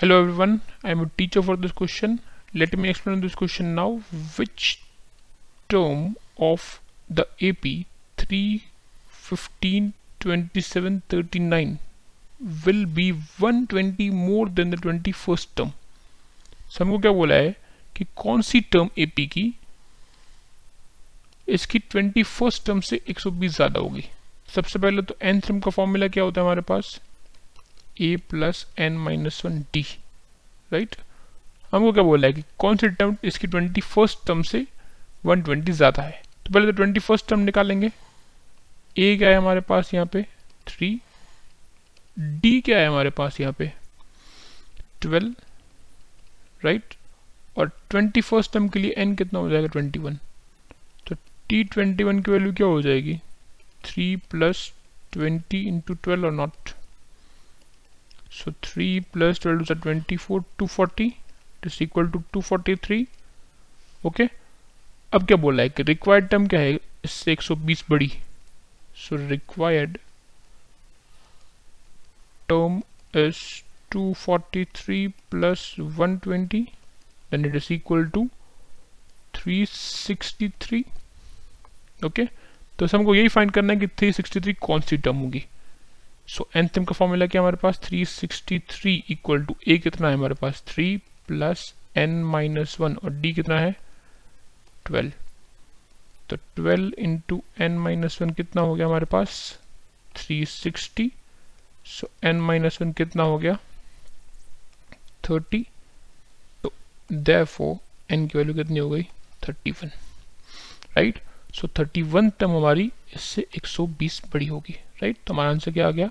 Hello everyone, I am a teacher for this question. Let me explain this question now. Which term of the AP 3, 15, 27, 39 will be 120 more than the 21st term? so, हमको क्या बोला है कि कौन सी term AP की इसकी twenty first term से 120 ज़्यादा होगी सबसे पहले तो एन टर्म का फॉर्मूला क्या होता है हमारे पास a plus n minus one d right हमको क्या बोला है कि कौन सी टर्म इसकी ट्वेंटी फ़र्स्ट टर्म से वन ट्वेंटी ज़्यादा है? तो पहले तो ट्वेंटी फ़र्स्ट टर्म निकालेंगे। ए क्या है हमारे पास यहाँ पे? थ्री डी क्या है हमारे पास यहाँ पे? ट्वेल्व राइट और ट्वेंटी फ़र्स्ट टर्म के लिए एन कितना हो जाएगा? ट्वेंटी वन तो टी ट्वेंटी वन की वैल्यू क्या हो जाएगी? Three plus twenty into twelve और not so 3 plus 12 is 24 240 it is equal to 243 okay अब क्या बोला है कि रिक्वायर्ड टर्म क्या है? इससे 120 बड़ी। So required term is 243 plus 120 then it is equal to 363 okay तो हमको यही फाइंड करना है कि 363 कौन सी टर्म होगी? सो एंथम का फॉर्मूला क्या हमारे पास? 363 इक्वल टू ए कितना है हमारे पास? 3 प्लस एन माइनस वन और डी कितना है? 12 तो 12 इंटू एन माइनस वन कितना हो गया हमारे पास? 360 सो एन माइनस वन कितना हो गया? 30 तो देयरफॉर एन की वैल्यू कितनी हो गई? 31 राइट सो 31 टर्म हमारी इससे 120 बड़ी होगी। राइट तो हमारा आंसर क्या आ गया?